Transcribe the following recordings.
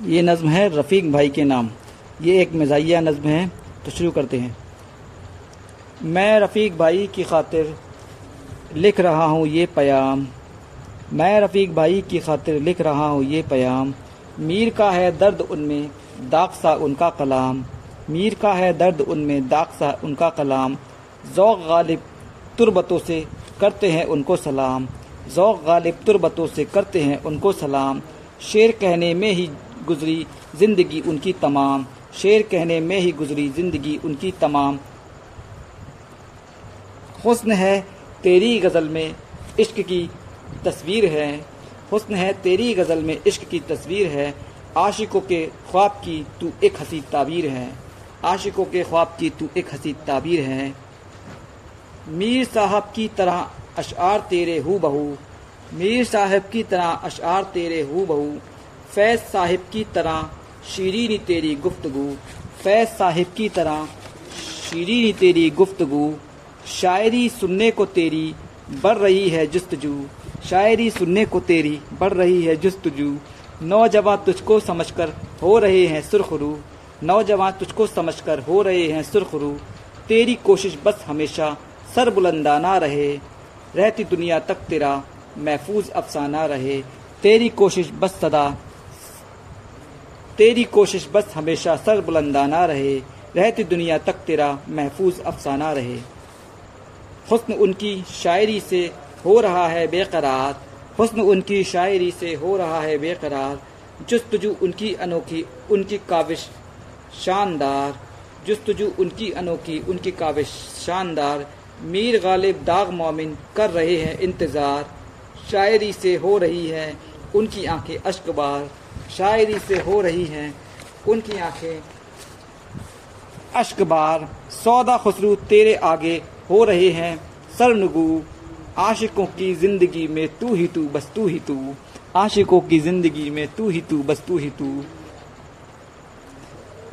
ये नज़म है रफ़ीक भाई के नाम। ये एक मज़ाइया नज़म है तो शुरू करते हैं। मैं रफ़ीक भाई की खातिर लिख रहा हूँ ये पयाम। मैं रफ़ीक भाई की खातिर लिख रहा हूँ ये पयाम। मीर का है दर्द उनमें दाग सा उनका कलाम। मीर का है दर्द उनमें दाग सा उनका कलाम। ज़ौक़ गालिब तुरबतों से करते हैं उनको सलाम। ज़ौक़ गालिब तुरबतों से करते हैं उनको सलाम। शेर कहने में ही गुजरी ज़िंदगी उनकी तमाम। शेर कहने में ही गुजरी ज़िंदगी उनकी तमाम। हुस्न है तेरी गज़ल में इश्क की तस्वीर है। हुस्न है तेरी गज़ल में इश्क की तस्वीर है। आशिकों के ख्वाब की तू एक हसी ताबीर है। आशिकों के ख्वाब की तू एक हसी ताबीर है। मीर साहब की तरह अशार तेरे हु बहू मीर साहब की तरह अशार तेरे हु बहू फैज साहिब की तरह शीरीनी तेरी गुफ्तगु, फैज साहिब की तरह शीरीनी तेरी गुफ्तगु, शायरी सुनने को तेरी बढ़ रही है जस्तजू, शायरी सुनने को तेरी बढ़ रही है जस्तजू। नौजवान तुझको समझकर हो रहे हैं सुरखरू, नौजवान तुझको समझकर हो रहे हैं सुरखरू। तेरी कोशिश बस हमेशा सर बुलंदाना रहे, रहती दुनिया तक तेरा महफूज अफसाना रहे। तेरी कोशिश बस सदा तेरी कोशिश बस हमेशा सर बुलंदाना रहे। रहती दुनिया तक तेरा महफूज अफसाना रहे। हुस्न उनकी शायरी से हो रहा है बेकरार। हुस्न उनकी शायरी से हो रहा है बेकरार। जस्तजू उनकी अनोखी, उनकी काविश शानदार। जस्तजू उनकी अनोखी, उनकी काविश शानदार। मीर गालिब दाग मोमिन कर रहे हैं इंतज़ार। शायरी से हो रही है उनकी आँखें अश्कबार शायरी से हो रही हैं, उनकी आँखें। अश्कबार, सौदा खुसरू तेरे आगे हो रहे हैं, सरनगू। आशिकों की ज़िंदगी में तू ही तू, बस तू ही तू। आशिकों की ज़िंदगी में तू ही तू, बस तू ही तू।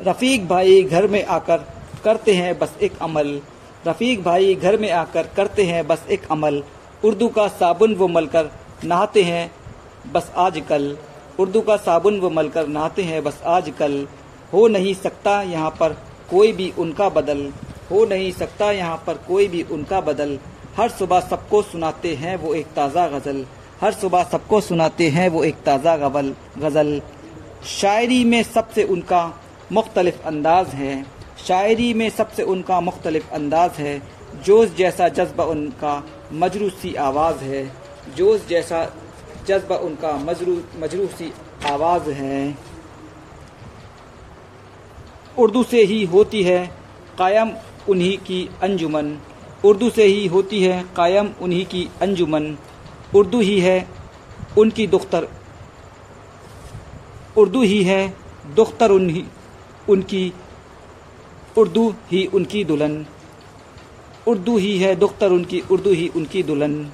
रफ़ीक भाई घर में आकर करते हैं बस एक अमल। रफ़ीक भाई घर में आकर करते हैं बस एक अमल। उर्दू का साबुन वो मलकर नहाते हैं बस आज कल उर्दू का साबुन वो मलकर नहाते हैं, बस आज कल हो नहीं सकता यहाँ पर कोई भी उनका बदल। हो नहीं सकता यहाँ पर कोई भी उनका बदल। हर सुबह सबको सुनाते हैं वो एक ताज़ा गज़ल। हर सुबह सबको सुनाते हैं वो एक ताज़ा गबल गज़ल। शायरी में सबसे उनका मुख्तलिफ़ अंदाज है। शायरी में सबसे उनका मुख्तलिफ़ अंदाज है। जोश जैसा जज्बा उनका मजरू सी आवाज़ है। जोश जैसा जज्बा उनका मजरू सी आवाज़ है। उर्दू से ही होती है कायम उन्हीं की अंजुमन। उर्दू से ही होती है कायम उन्हीं की अंजुमन। उर्दू ही है उनकी दुख्तर। उर्दू ही है दुख्तर उन्हीं, उनकी, उर्दू ही उनकी दुल्हन। उर्दू ही है दुख्तर उनकी, उर्दू ही उनकी दुल्हन।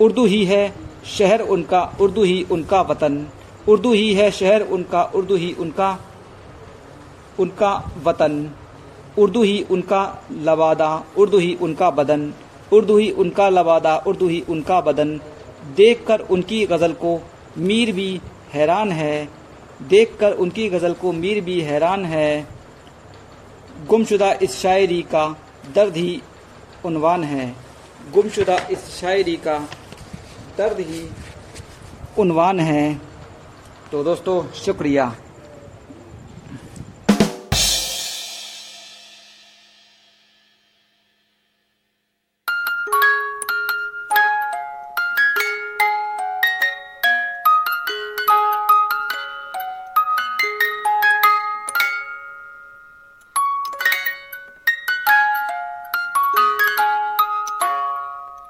उर्दू ही है शहर उनका, उर्दू ही उनका वतन। उर्दू ही है शहर उनका, उर्दू ही उनका उनका वतन। उर्दू ही उनका लवादा, उर्दू ही उनका बदन। उर्दू ही उनका लवादा, उर्दू ही उनका बदन। देखकर उनकी गज़ल को मीर भी हैरान है। देखकर उनकी गज़ल को मीर भी हैरान है। गुमशुदा इस शायरी का दर्द ही उनवान है। गुमशुदा इस शायरी का दर्द ही उनवान है। तो दोस्तों शुक्रिया।